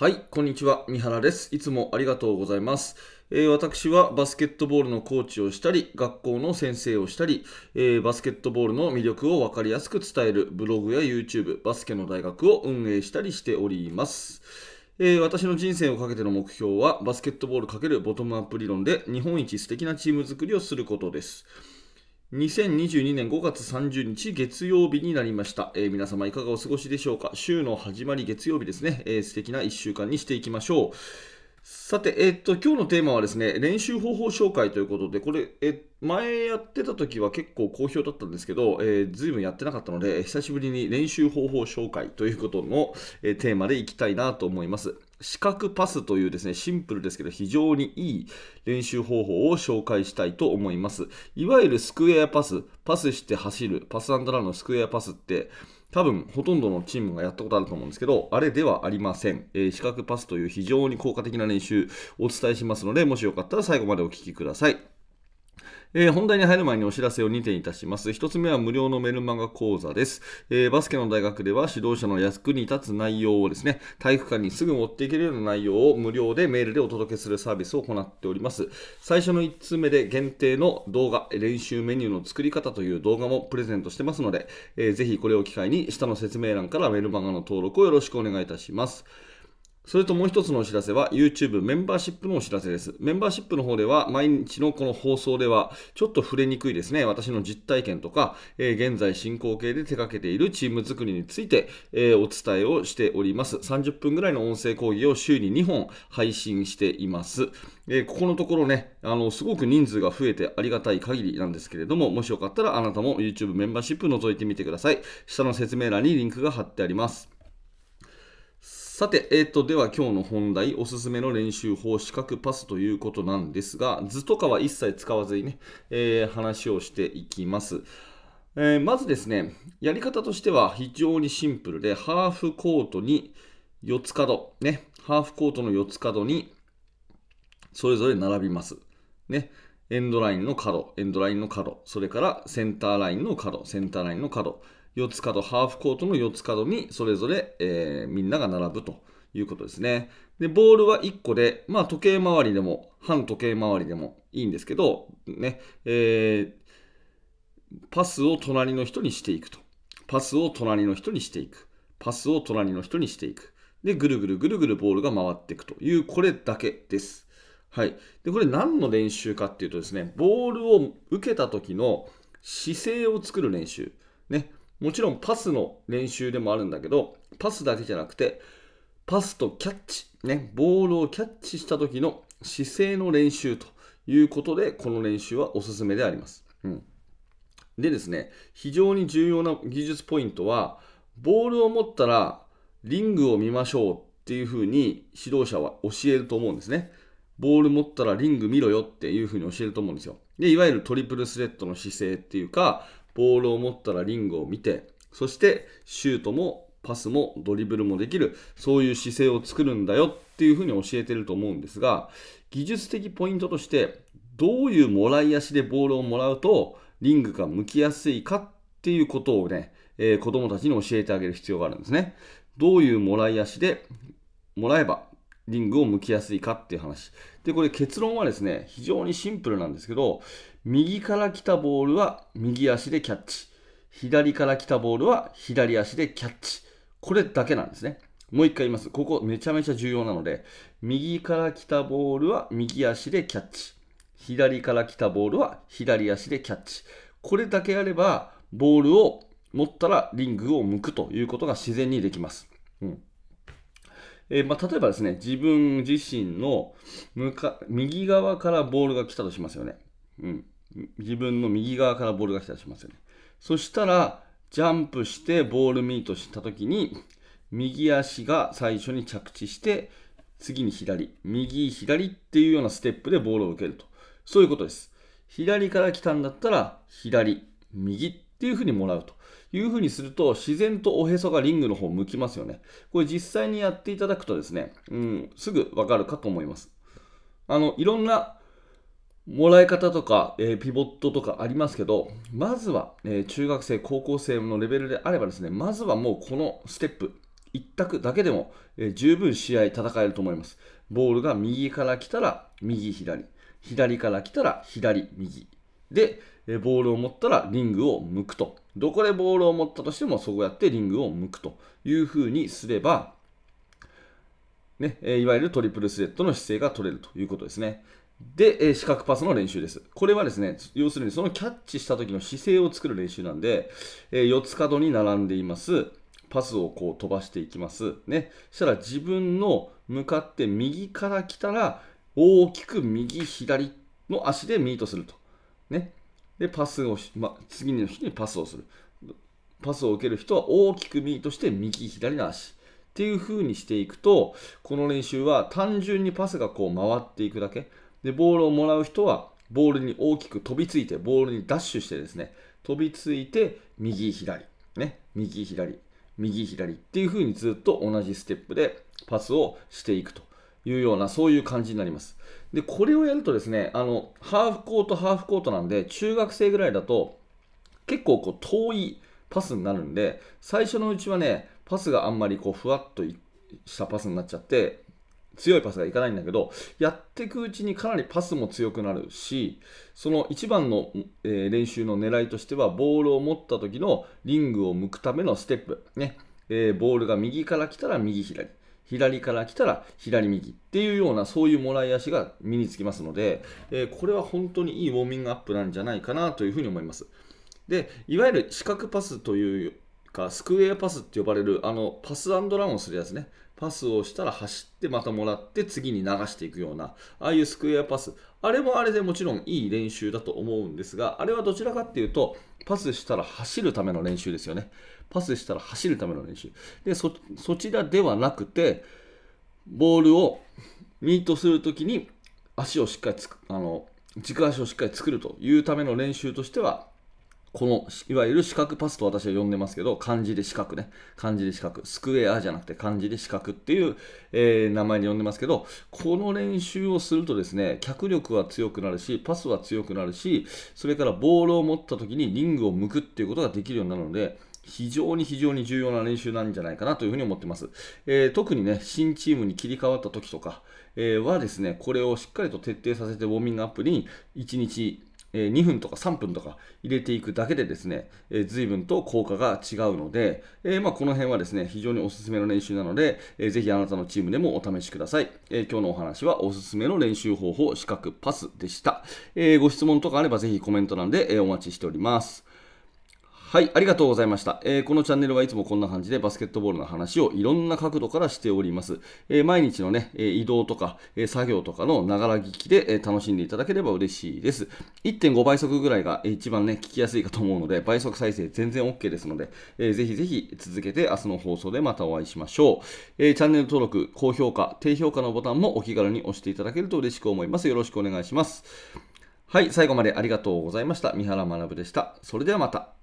はい、こんにちは。三原です。いつもありがとうございます。えー私はバスケットボールのコーチをしたり、学校の先生をしたり、えーバスケットボールの魅力を分かりやすく伝えるブログや YouTube、バスケの大学を運営したりしております。えー私の人生をかけての目標は、バスケットボール×ボトムアップ理論で日本一素敵なチーム作りをすることです。2022年5月30日月曜日になりました、えー皆様いかがお過ごしでしょうか？週の始まり月曜日ですね、えー素敵な1週間にしていきましょう。さて、えーっと今日のテーマはですね練習方法紹介ということでこれ、え前やってた時は結構好評だったんですけど、えー、ずいぶんやってなかったので久しぶりに練習方法紹介ということの、えーテーマでいきたいなと思います。四角パスというですねシンプルですけど非常にいい練習方法を紹介したいと思います。いわゆるスクエアパスパスして走るパスランのスクエアパスって多分ほとんどのチームがやったことあると思うんですけどあれではありません、えー四角パスという非常に効果的な練習をお伝えしますのでもしよかったら最後までお聴きください。えー本題に入る前にお知らせを2点いたします。1つ目は無料のメルマガ講座です。えーバスケの大学では指導者の役に立つ内容をですね、体育館にすぐ持っていけるような内容を無料でメールでお届けするサービスを行っております。最初の1つ目で限定の動画、練習メニューの作り方という動画もプレゼントしてますので、えーぜひこれを機会に下の説明欄からメルマガの登録をよろしくお願いいたします。それともう一つのお知らせは YouTube メンバーシップのお知らせです。メンバーシップの方では毎日のこの放送ではちょっと触れにくいですね、私の実体験とか、えー現在進行形で手掛けているチーム作りについて、えーお伝えをしております。30分ぐらいの音声講義を週に2本配信しています。えーここのところね、あの、すごく人数が増えてありがたい限りなんですけれども、もしよかったらあなたも YouTube メンバーシップ覗いてみてください。下の説明欄にリンクが貼ってあります。さて、えー、とでは今日の本題、おすすめの練習法、四角パスということなんですが、図とかは一切使わずにね、えー話をしていきます。えーまずですね、やり方としては非常にシンプルで、ハーフコートに四つ角、ね、ハーフコートの四つ角にそれぞれ並びます。ね、エンドラインの角、エンドラインの角、それからセンターラインの角、センターラインの角、四つ角、ハーフコートの四つ角にそれぞれ、えーみんなが並ぶということですね。で、ボールは1個で、まあ時計回りでも、反時計回りでもいいんですけど、ね、えーパスを隣の人にしていくと。パスを隣の人にしていく。パスを隣の人にしていく。で、ぐるぐるぐるぐるボールが回っていくという、これだけです。はい。で、これ何の練習かっていうとですね、ボールを受けた時の姿勢を作る練習。ね。もちろんパスの練習でもあるんだけど、パスだけじゃなくて、パスとキャッチ。ね。ボールをキャッチした時の姿勢の練習ということで、この練習はおすすめであります。うん。でですね、非常に重要な技術ポイントは、ボールを持ったらリングを見ましょうっていうふうに指導者は教えると思うんですね。ボール持ったらリング見ろよっていうふうに教えると思うんですよ。で、いわゆるトリプルスレッドの姿勢っていうか、ボールを持ったらリングを見て、そしてシュートもパスもドリブルもできる、そういう姿勢を作るんだよっていうふうに教えてると思うんですが、技術的ポイントとして、どういうもらい足でボールをもらうと、リングが向きやすいかっていうことをね、えー子供たちに教えてあげる必要があるんですね。どういうもらい足でもらえばリングを向きやすいかっていう話。で、これ結論はですね、非常にシンプルなんですけど、右から来たボールは右足でキャッチ。左から来たボールは左足でキャッチ。これだけなんですね。もう一回言います。ここめちゃめちゃ重要なので、右から来たボールは右足でキャッチ。左から来たボールは左足でキャッチ。これだけやれば、ボールを持ったらリングを向くということが自然にできます。うんえーまあ、例えばですね、自分自身の向か右側からボールが来たとしますよね。うん、自分の右側からボールが来たとしますよね。そしたら、ジャンプしてボールミートしたときに、右足が最初に着地して、次に左、右、左っていうようなステップでボールを受けると。そういうことです。左から来たんだったら、左、右っていうふうにもらうというふうにすると、自然とおへそがリングの方向きますよね。これ実際にやっていただくとですね、うん、すぐわかるかと思います。あの、いろんなもらい方とか、えーピボットとかありますけど、まずは、えー中学生、高校生のレベルであればですね、まずはもうこのステップ、一択だけでも、えー、十分試合戦えると思います。ボールが右から来たら右左、左から来たら左右。で、ボールを持ったらリングを向くと。どこでボールを持ったとしてもそこやってリングを向くというふうにすれば、ね、いわゆるトリプルスレッドの姿勢が取れるということですね。で、四角パスの練習です。これはですね、要するにそのキャッチした時の姿勢を作る練習なんで、四つ角に並んでいます。パスをこう飛ばしていきます。ね。そしたら自分の向かって右から来たら、大きく右左の足でミートすると。ね。で、パスを、ま、次の人にパスをする。パスを受ける人は大きくミートして右左の足。っていう風にしていくと、この練習は単純にパスがこう回っていくだけ。で、ボールをもらう人は、ボールに大きく飛びついて、ボールにダッシュしてですね、飛びついて、右左、ね、右左、右左っていう風にずっと同じステップでパスをしていくというような、そういう感じになります。で、これをやるとですね、あの、ハーフコート、ハーフコートなんで、中学生ぐらいだと、結構こう遠いパスになるんで、最初のうちはね、パスがあんまりこうふわっとしたパスになっちゃって、強いパスがいかないんだけど、やっていくうちにかなりパスも強くなるし、その一番の、え、練習の狙いとしては、ボールを持った時のリングを向くためのステップ。ね。えー、ボールが右から来たら右左。左から来たら左右っていうようなそういうもらい足が身につきますので、えー、これは本当にいいウォーミングアップなんじゃないかなというふうに思います。で、いわゆる四角パスというか、スクエアパスって呼ばれるあのパスランをするやつね。パスをしたら走ってまたもらって次に流していくような、ああいうスクエアパス。あれもあれでもちろんいい練習だと思うんですが、あれはどちらかっていうと、パスしたら走るための練習ですよね。パスしたら走るための練習。で、そちらではなくて、ボールをミートするときに足をしっかりつく、あの、軸足をしっかり作るというための練習としては、このいわゆる四角パスと私は呼んでますけど、漢字で四角ね。漢字で四角。スクエアじゃなくて漢字で四角っていう、えー、名前で呼んでますけど、この練習をするとですね、脚力は強くなるし、パスは強くなるし、それからボールを持った時にリングを向くっていうことができるようになるので、非常に非常に重要な練習なんじゃないかなというふうに思ってます。えー、特にね、新チームに切り替わった時とか、えー、はですね、これをしっかりと徹底させてウォーミングアップに1日え2分とか3分とか入れていくだけでですね、え、随分と効果が違うので、えー、まあ、この辺はですね、非常におすすめの練習なので、えー、ぜひあなたのチームでもお試しください。え今日のお話はおすすめの練習方法、資格パスでした。えご質問とかあればぜひコメント欄で、えお待ちしております。はい、ありがとうございました、えー、このチャンネルはいつもこんな感じでバスケットボールの話をいろんな角度からしております。えー、毎日のね、え移動とか、え作業とかのながら聞きで、え楽しんでいただければ嬉しいです。1.5倍速ぐらいが一番ね、聞きやすいかと思うので、倍速再生全然 OK ですので、えー、ぜひぜひ続けて明日の放送でまたお会いしましょう。えチャンネル登録、高評価、低評価のボタンもお気軽に押していただけると嬉しく思います。よろしくお願いします。はい、最後までありがとうございました。三原学でした。それではまた。